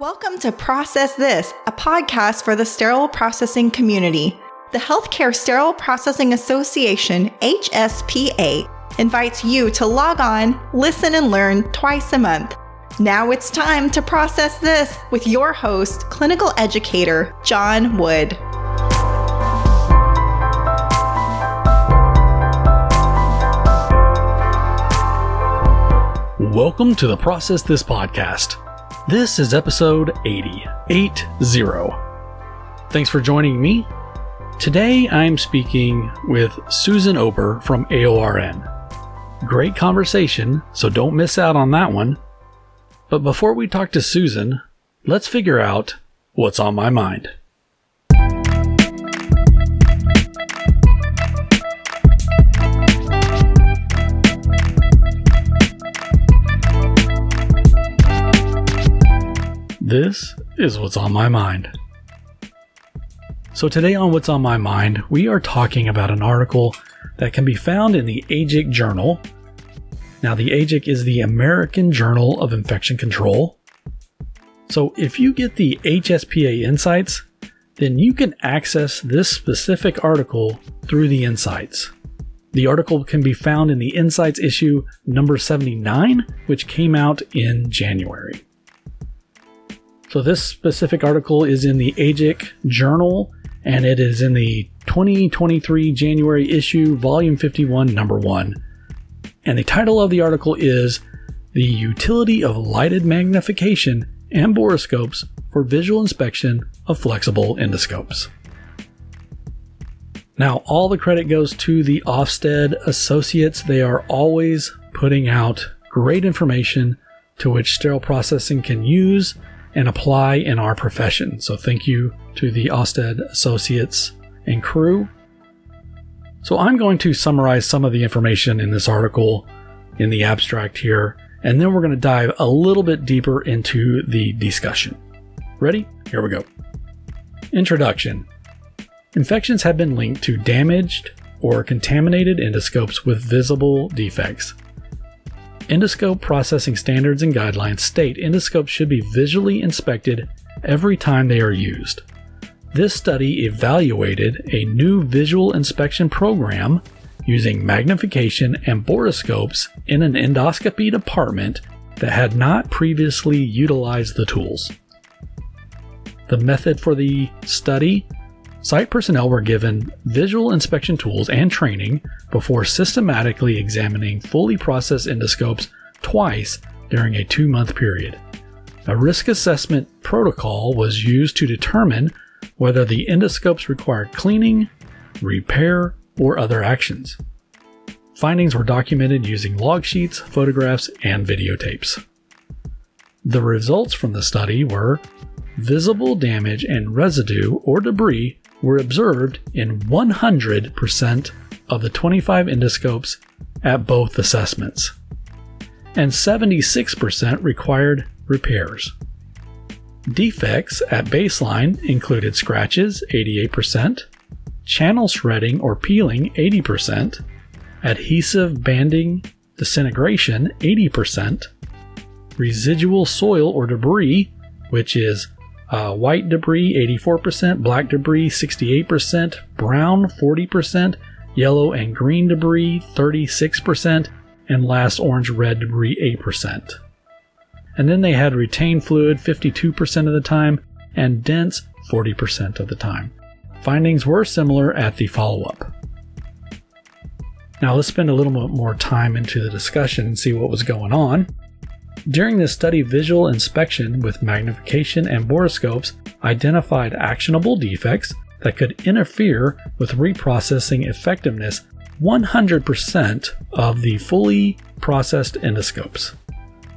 Welcome to Process This, a podcast for the sterile processing community. The Healthcare Sterile Processing Association, HSPA, invites you to log on, listen, and learn twice a month. Now it's time to process this with your host, clinical educator John Wood. Welcome to the Process This podcast. This is episode 80. 80. Thanks for joining me. Today I'm speaking with Susan Ober from AORN. Great conversation, so don't miss out on that one. But before we talk to Susan, let's figure out what's on my mind. This is what's on my mind. So, today on What's on My Mind, we are talking about an article that can be found in the AJIC Journal. Now, the AJIC is the American Journal of Infection Control. So, if you get the HSPA Insights, then you can access this specific article through the Insights. The article can be found in the Insights issue number 79, which came out in January. So, this specific article is in the AJIC Journal and it is in the 2023 January issue, volume 51, number 1. And the title of the article is The Utility of Lighted Magnification and Borescopes for Visual Inspection of Flexible Endoscopes. Now, all the credit goes to the Ofstead Associates. They are always putting out great information to which sterile processing can use and apply in our profession. So thank you to the Ofstead Associates and crew. So I'm going to summarize some of the information in this article in the abstract here, and then we're going to dive a little bit deeper into the discussion. Ready? Here we go. Introduction Infections have been linked to damaged or contaminated endoscopes with visible defects. Endoscope processing standards and guidelines state endoscopes should be visually inspected every time they are used. This study evaluated a new visual inspection program using magnification and borescopes in an endoscopy department that had not previously utilized the tools. The method for the study Site personnel were given visual inspection tools and training before systematically examining fully processed endoscopes twice during a two month period. A risk assessment protocol was used to determine whether the endoscopes required cleaning, repair, or other actions. Findings were documented using log sheets, photographs, and videotapes. The results from the study were visible damage and residue or debris were observed in 100% of the 25 endoscopes at both assessments, and 76% required repairs. Defects at baseline included scratches 88%, channel shredding or peeling 80%, adhesive banding disintegration 80%, residual soil or debris, which is uh, white debris 84%, black debris 68%, brown 40%, yellow and green debris 36%, and last orange red debris 8%. And then they had retained fluid 52% of the time and dense 40% of the time. Findings were similar at the follow up. Now let's spend a little bit more time into the discussion and see what was going on. During this study, visual inspection with magnification and borescopes identified actionable defects that could interfere with reprocessing effectiveness 100% of the fully processed endoscopes.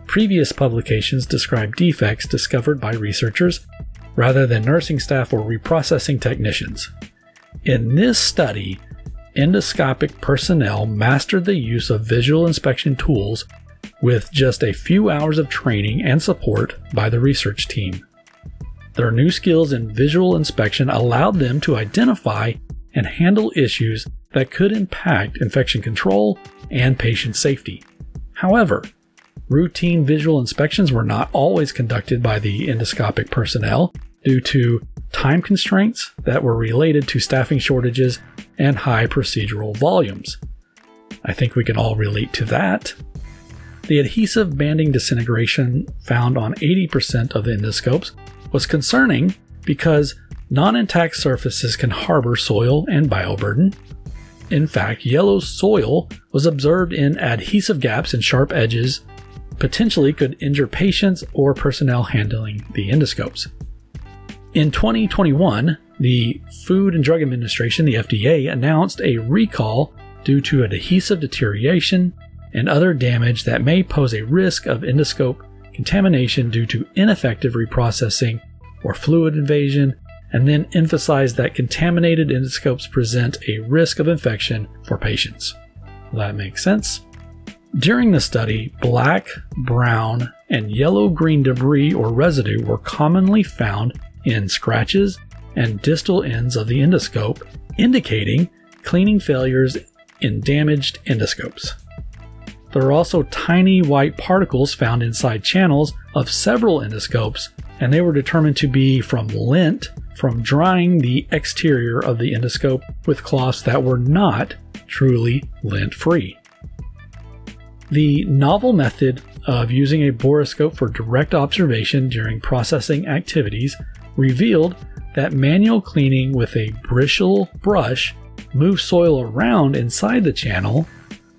Previous publications describe defects discovered by researchers rather than nursing staff or reprocessing technicians. In this study, endoscopic personnel mastered the use of visual inspection tools with just a few hours of training and support by the research team. Their new skills in visual inspection allowed them to identify and handle issues that could impact infection control and patient safety. However, Routine visual inspections were not always conducted by the endoscopic personnel due to time constraints that were related to staffing shortages and high procedural volumes. I think we can all relate to that. The adhesive banding disintegration found on 80% of the endoscopes was concerning because non intact surfaces can harbor soil and bioburden. In fact, yellow soil was observed in adhesive gaps and sharp edges, potentially could injure patients or personnel handling the endoscopes. In 2021, the Food and Drug Administration, the FDA, announced a recall due to adhesive deterioration and other damage that may pose a risk of endoscope contamination due to ineffective reprocessing or fluid invasion, and then emphasized that contaminated endoscopes present a risk of infection for patients. That makes sense. During the study, black, brown, and yellow green debris or residue were commonly found in scratches and distal ends of the endoscope, indicating cleaning failures in damaged endoscopes. There are also tiny white particles found inside channels of several endoscopes, and they were determined to be from lint from drying the exterior of the endoscope with cloths that were not truly lint free. The novel method of using a borescope for direct observation during processing activities revealed that manual cleaning with a bristle brush moved soil around inside the channel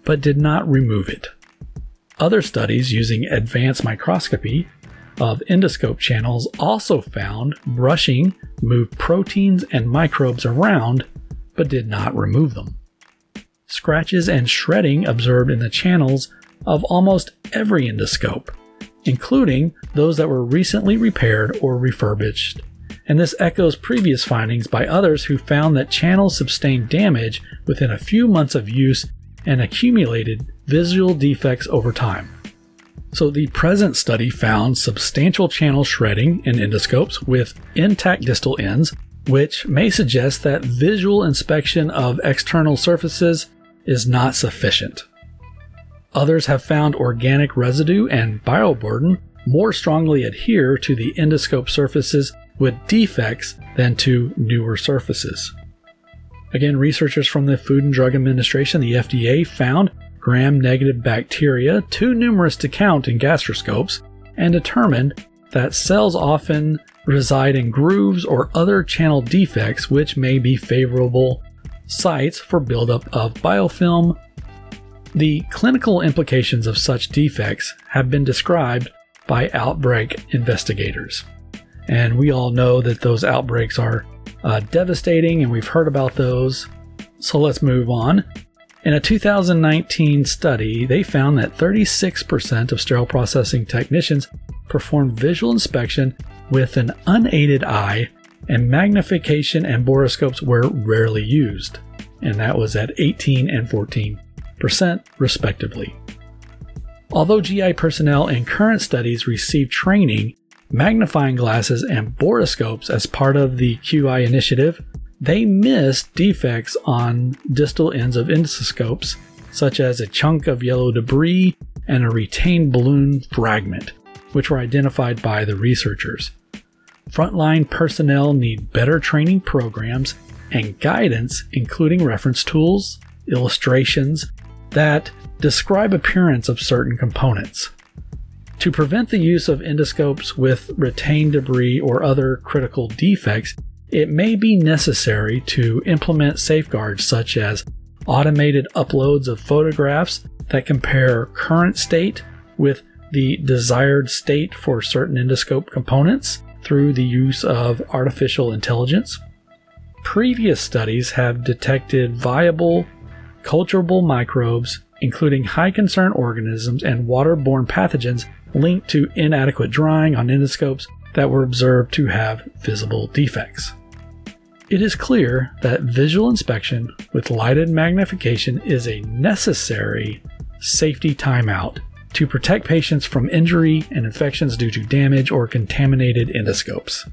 but did not remove it. Other studies using advanced microscopy of endoscope channels also found brushing moved proteins and microbes around but did not remove them. Scratches and shredding observed in the channels of almost every endoscope, including those that were recently repaired or refurbished. And this echoes previous findings by others who found that channels sustained damage within a few months of use and accumulated visual defects over time. So, the present study found substantial channel shredding in endoscopes with intact distal ends, which may suggest that visual inspection of external surfaces is not sufficient. Others have found organic residue and bioburden more strongly adhere to the endoscope surfaces with defects than to newer surfaces. Again, researchers from the Food and Drug Administration, the FDA, found gram negative bacteria too numerous to count in gastroscopes and determined that cells often reside in grooves or other channel defects which may be favorable sites for buildup of biofilm. The clinical implications of such defects have been described by outbreak investigators. And we all know that those outbreaks are uh, devastating, and we've heard about those. So let's move on. In a 2019 study, they found that 36% of sterile processing technicians performed visual inspection with an unaided eye, and magnification and borescopes were rarely used, and that was at 18 and 14%, respectively. Although GI personnel in current studies receive training magnifying glasses, and borescopes as part of the QI initiative, they missed defects on distal ends of endoscopes, such as a chunk of yellow debris and a retained balloon fragment, which were identified by the researchers. Frontline personnel need better training programs and guidance, including reference tools, illustrations that describe appearance of certain components. To prevent the use of endoscopes with retained debris or other critical defects, it may be necessary to implement safeguards such as automated uploads of photographs that compare current state with the desired state for certain endoscope components through the use of artificial intelligence. Previous studies have detected viable culturable microbes, including high concern organisms and waterborne pathogens linked to inadequate drying on endoscopes that were observed to have visible defects. It is clear that visual inspection with lighted magnification is a necessary safety timeout to protect patients from injury and infections due to damage or contaminated endoscopes.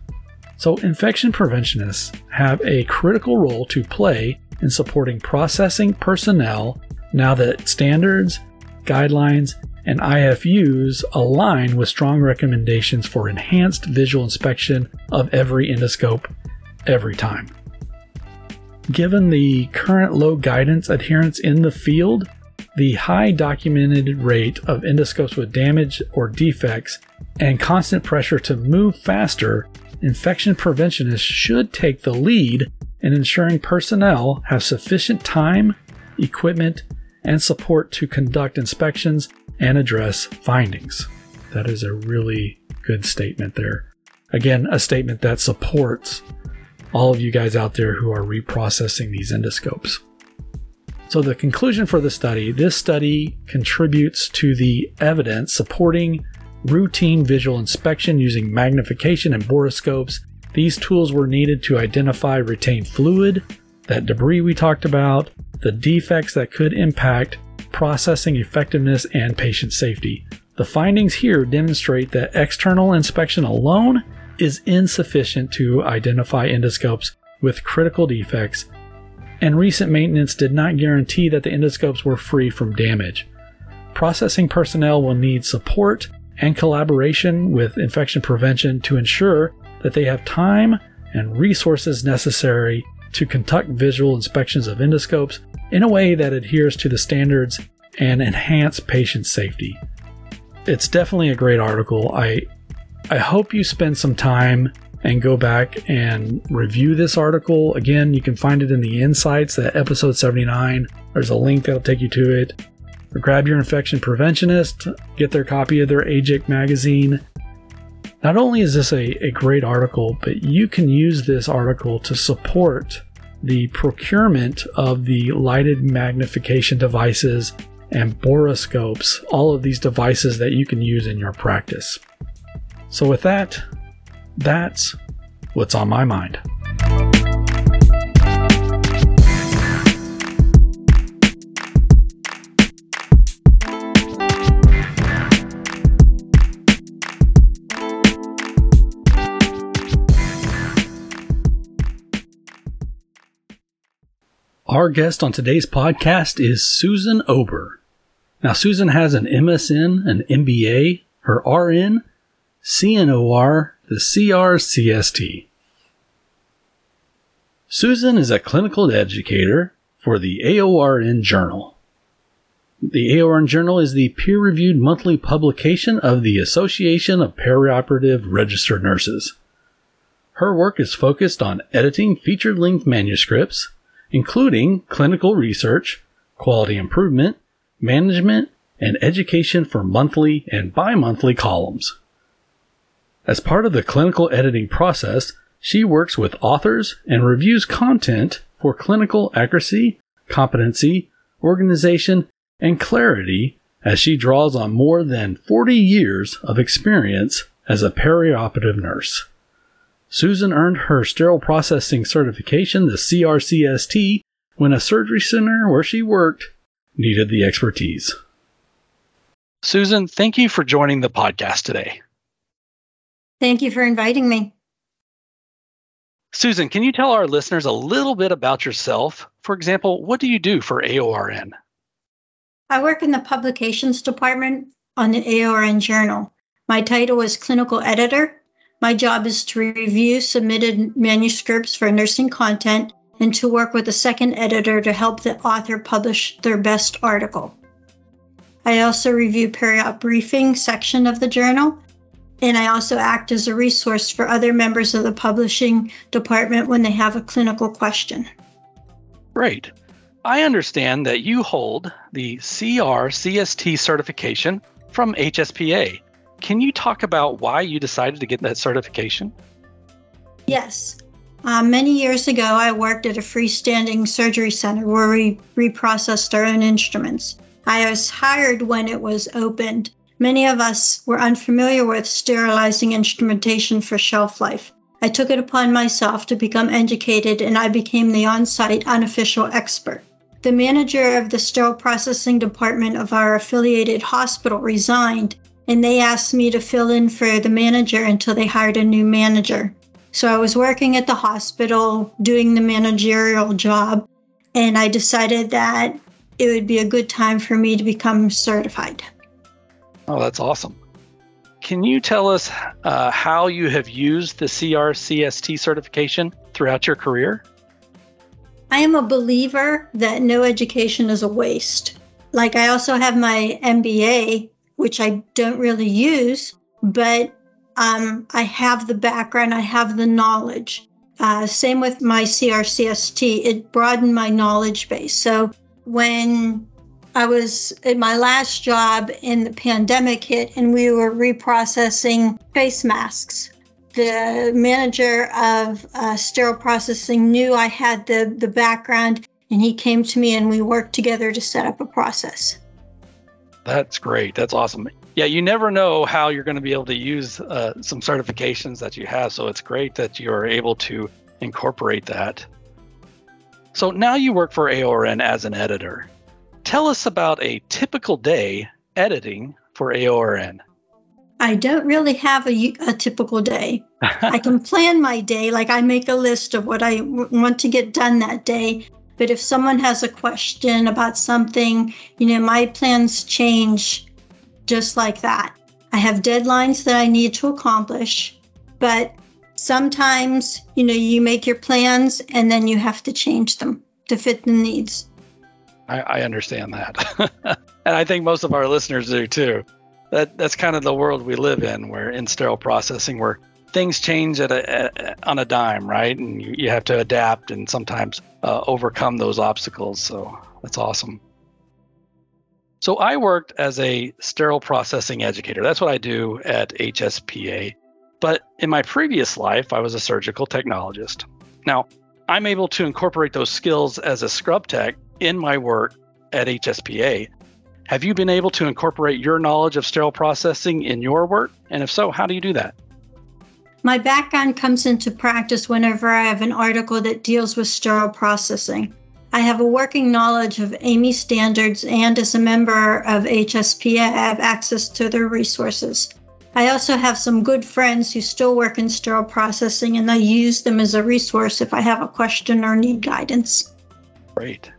So, infection preventionists have a critical role to play in supporting processing personnel now that standards, guidelines, and IFUs align with strong recommendations for enhanced visual inspection of every endoscope every time. Given the current low guidance adherence in the field, the high documented rate of endoscopes with damage or defects, and constant pressure to move faster, infection preventionists should take the lead in ensuring personnel have sufficient time, equipment, and support to conduct inspections and address findings. That is a really good statement there. Again, a statement that supports all of you guys out there who are reprocessing these endoscopes. So, the conclusion for the study this study contributes to the evidence supporting routine visual inspection using magnification and borescopes. These tools were needed to identify retained fluid, that debris we talked about, the defects that could impact processing effectiveness and patient safety. The findings here demonstrate that external inspection alone is insufficient to identify endoscopes with critical defects and recent maintenance did not guarantee that the endoscopes were free from damage. Processing personnel will need support and collaboration with infection prevention to ensure that they have time and resources necessary to conduct visual inspections of endoscopes in a way that adheres to the standards and enhance patient safety. It's definitely a great article. I I hope you spend some time and go back and review this article. Again, you can find it in the insights at episode 79. There's a link that'll take you to it. Or grab your infection preventionist, get their copy of their AJIC magazine. Not only is this a, a great article, but you can use this article to support the procurement of the lighted magnification devices and borescopes, all of these devices that you can use in your practice. So, with that, that's what's on my mind. Our guest on today's podcast is Susan Ober. Now, Susan has an MSN, an MBA, her RN, CNOR, the CRCST. Susan is a clinical educator for the AORN Journal. The AORN Journal is the peer reviewed monthly publication of the Association of Perioperative Registered Nurses. Her work is focused on editing feature length manuscripts, including clinical research, quality improvement, management, and education for monthly and bi monthly columns. As part of the clinical editing process, she works with authors and reviews content for clinical accuracy, competency, organization, and clarity as she draws on more than 40 years of experience as a perioperative nurse. Susan earned her sterile processing certification, the CRCST, when a surgery center where she worked needed the expertise. Susan, thank you for joining the podcast today. Thank you for inviting me. Susan, can you tell our listeners a little bit about yourself? For example, what do you do for AORN? I work in the publications department on the AORN Journal. My title is clinical editor. My job is to review submitted manuscripts for nursing content and to work with a second editor to help the author publish their best article. I also review periop briefing section of the journal and I also act as a resource for other members of the publishing department when they have a clinical question. Great. I understand that you hold the CRCST certification from HSPA. Can you talk about why you decided to get that certification? Yes. Uh, many years ago, I worked at a freestanding surgery center where we reprocessed our own instruments. I was hired when it was opened Many of us were unfamiliar with sterilizing instrumentation for shelf life. I took it upon myself to become educated and I became the on site unofficial expert. The manager of the sterile processing department of our affiliated hospital resigned, and they asked me to fill in for the manager until they hired a new manager. So I was working at the hospital doing the managerial job, and I decided that it would be a good time for me to become certified. Oh, that's awesome. Can you tell us uh, how you have used the CRCST certification throughout your career? I am a believer that no education is a waste. Like, I also have my MBA, which I don't really use, but um, I have the background, I have the knowledge. Uh, same with my CRCST, it broadened my knowledge base. So when I was in my last job and the pandemic hit and we were reprocessing face masks, the manager of uh, sterile processing knew I had the, the background and he came to me and we worked together to set up a process. That's great. That's awesome. Yeah, you never know how you're going to be able to use uh, some certifications that you have. So it's great that you are able to incorporate that. So now you work for AORN as an editor. Tell us about a typical day editing for AORN. I don't really have a, a typical day. I can plan my day, like I make a list of what I w- want to get done that day. But if someone has a question about something, you know, my plans change just like that. I have deadlines that I need to accomplish, but sometimes, you know, you make your plans and then you have to change them to fit the needs. I, I understand that. and I think most of our listeners do too. That that's kind of the world we live in, where in sterile processing, where things change at a, at, on a dime, right? And you, you have to adapt and sometimes uh, overcome those obstacles. So that's awesome. So I worked as a sterile processing educator. That's what I do at HSPA. But in my previous life, I was a surgical technologist. Now, I'm able to incorporate those skills as a scrub tech in my work at HSPA. Have you been able to incorporate your knowledge of sterile processing in your work? And if so, how do you do that? My background comes into practice whenever I have an article that deals with sterile processing. I have a working knowledge of AAMI standards, and as a member of HSPA, I have access to their resources. I also have some good friends who still work in sterile processing, and I use them as a resource if I have a question or need guidance. Great.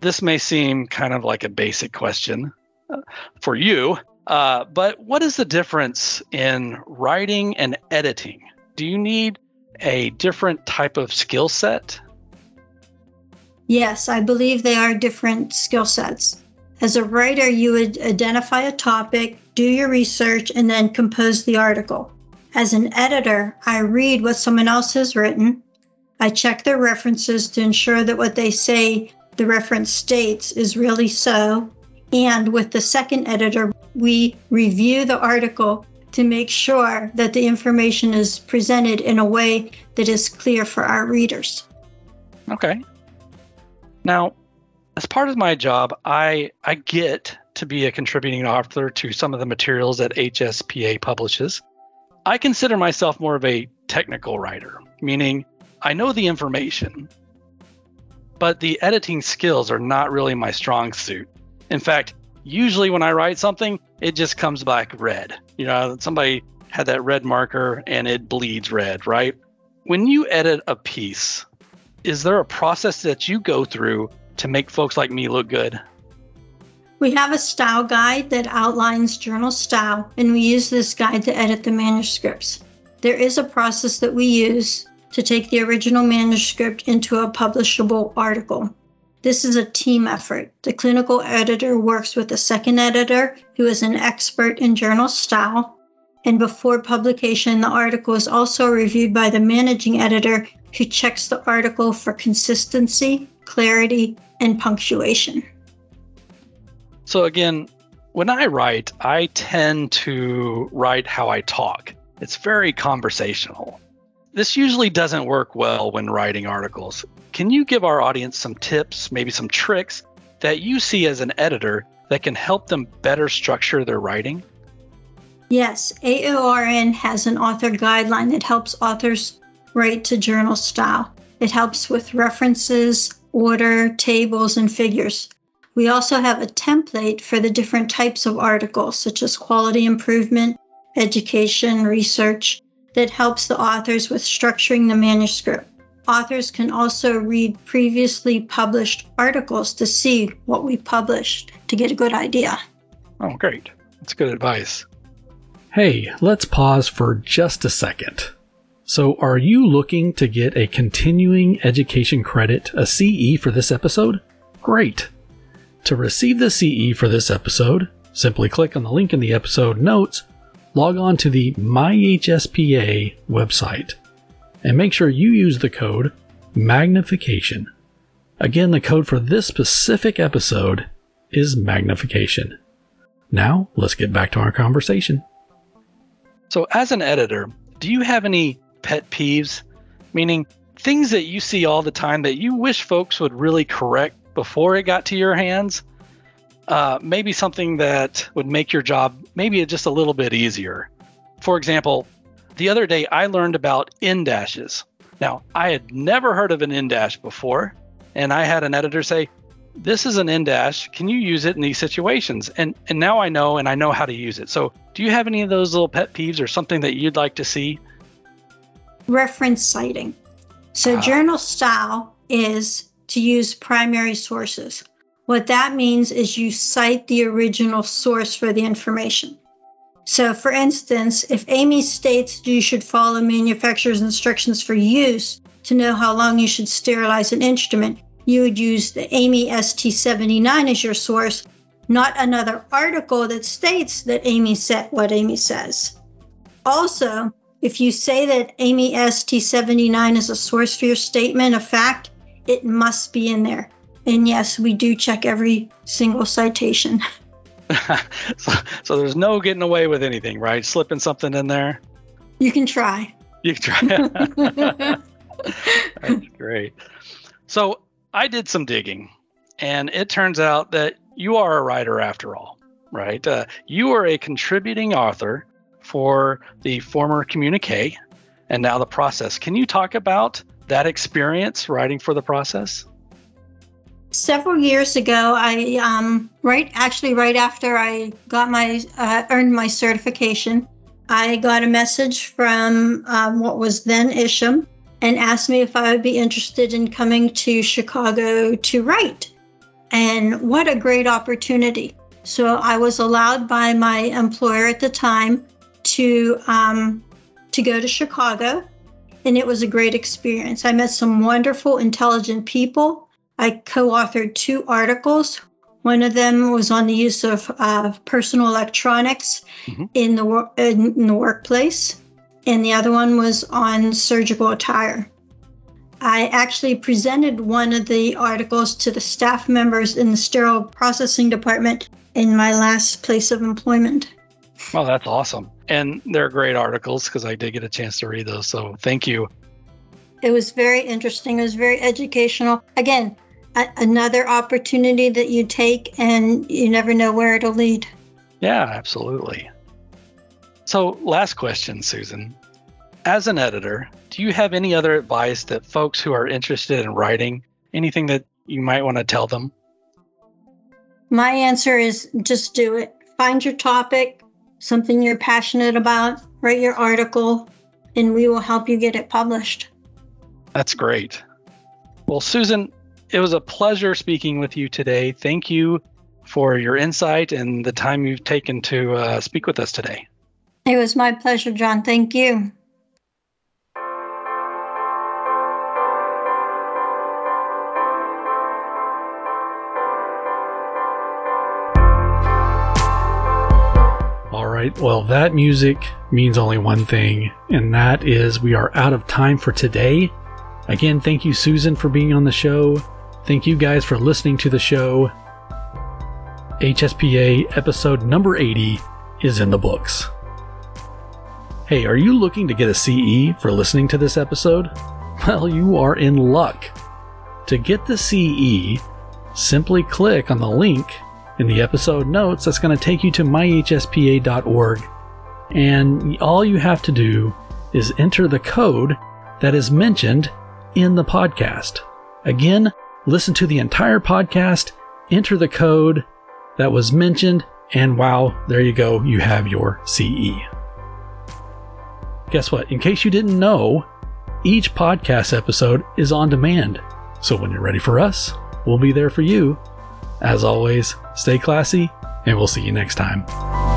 This may seem kind of like a basic question uh, for you, uh, but what is the difference in writing and editing? Do you need a different type of skill set? Yes, I believe they are different skill sets. As a writer, you would identify a topic, do your research, and then compose the article. As an editor, I read what someone else has written. I check their references to ensure that what they say the reference states is really so. And with the second editor, we review the article to make sure that the information is presented in a way that is clear for our readers. Okay. Now, as part of my job, I I get to be a contributing author to some of the materials that HSPA publishes. I consider myself more of a technical writer, meaning I know the information, but the editing skills are not really my strong suit. In fact, usually when I write something, it just comes back red. You know, somebody had that red marker and it bleeds red, right? When you edit a piece, is there a process that you go through to make folks like me look good? We have a style guide that outlines journal style, and we use this guide to edit the manuscripts. There is a process that we use to take the original manuscript into a publishable article. This is a team effort. The clinical editor works with a second editor who is an expert in journal style. And before publication, the article is also reviewed by the managing editor who checks the article for consistency, clarity, and punctuation. So, again, when I write, I tend to write how I talk. It's very conversational. This usually doesn't work well when writing articles. Can you give our audience some tips, maybe some tricks that you see as an editor that can help them better structure their writing? Yes, AORN has an author guideline that helps authors write to journal style. It helps with references, order, tables, and figures. We also have a template for the different types of articles, such as quality improvement, education, research, that helps the authors with structuring the manuscript. Authors can also read previously published articles to see what we published to get a good idea. Oh, great. That's good advice. Hey, let's pause for just a second. So, are you looking to get a continuing education credit, a CE, for this episode? Great! To receive the CE for this episode, simply click on the link in the episode notes, log on to the MyHSPA website, and make sure you use the code magnification. Again, the code for this specific episode is magnification. Now, let's get back to our conversation. So, as an editor, do you have any pet peeves? Meaning things that you see all the time that you wish folks would really correct before it got to your hands? Uh, maybe something that would make your job maybe just a little bit easier. For example, the other day I learned about en dashes. Now, I had never heard of an en dash before, and I had an editor say, this is an en dash. Can you use it in these situations? And and now I know and I know how to use it. So do you have any of those little pet peeves or something that you'd like to see? Reference citing. So Ah. journal style is to use primary sources. What that means is you cite the original source for the information. So, for instance, if AAMI states you should follow manufacturer's instructions for use to know how long you should sterilize an instrument, you would use the AAMI ST79 as your source, not another article that states that AAMI said what AAMI says. Also, if you say that AAMI ST79 is a source for your statement of fact, it must be in there. And yes, we do check every single citation. so, so there's no getting away with anything, right? Slipping something in there. You can try. You can try. That's great. So I did some digging, and it turns out that you are a writer after all, right? Uh, you are a contributing author for the former communique and now the process. Can you talk about that experience writing for the process? Several years ago, I um, right actually right after I got my uh, earned my certification, I got a message from um, what was then Isham and asked me if I would be interested in coming to Chicago to write. And what a great opportunity! So I was allowed by my employer at the time to um, to go to Chicago, and it was a great experience. I met some wonderful, intelligent people. I co-authored two articles. One of them was on the use of uh, personal electronics Mhm. in the wor- in the workplace, and the other one was on surgical attire. I actually presented one of the articles to the staff members in the sterile processing department in my last place of employment. Well, that's awesome. And they're great articles because I did get a chance to read those. So thank you. It was very interesting. It was very educational. Again, a- another opportunity that you take and you never know where it'll lead. Yeah, absolutely. So, last question, Susan. As an editor, do you have any other advice that folks who are interested in writing, anything that you might want to tell them? My answer is just do it. Find your topic, something you're passionate about, write your article, and we will help you get it published. That's great. Well, Susan, it was a pleasure speaking with you today. Thank you for your insight and the time you've taken to uh, speak with us today. It was my pleasure, John. Thank you. All right, well, that music means only one thing, and that is we are out of time for today. Again, thank you, Susan, for being on the show. Thank you guys for listening to the show. HSPA episode number 80 is in the books. Hey, are you looking to get a CE for listening to this episode? Well, you are in luck. To get the CE, simply click on the link in the episode notes that's going to take you to myhspa.org. And all you have to do is enter the code that is mentioned in the podcast. Again, listen to the entire podcast, enter the code that was mentioned, and wow, there you go, you have your CE. Guess what? In case you didn't know, each podcast episode is on demand. So when you're ready for us, we'll be there for you. As always, stay classy, and we'll see you next time.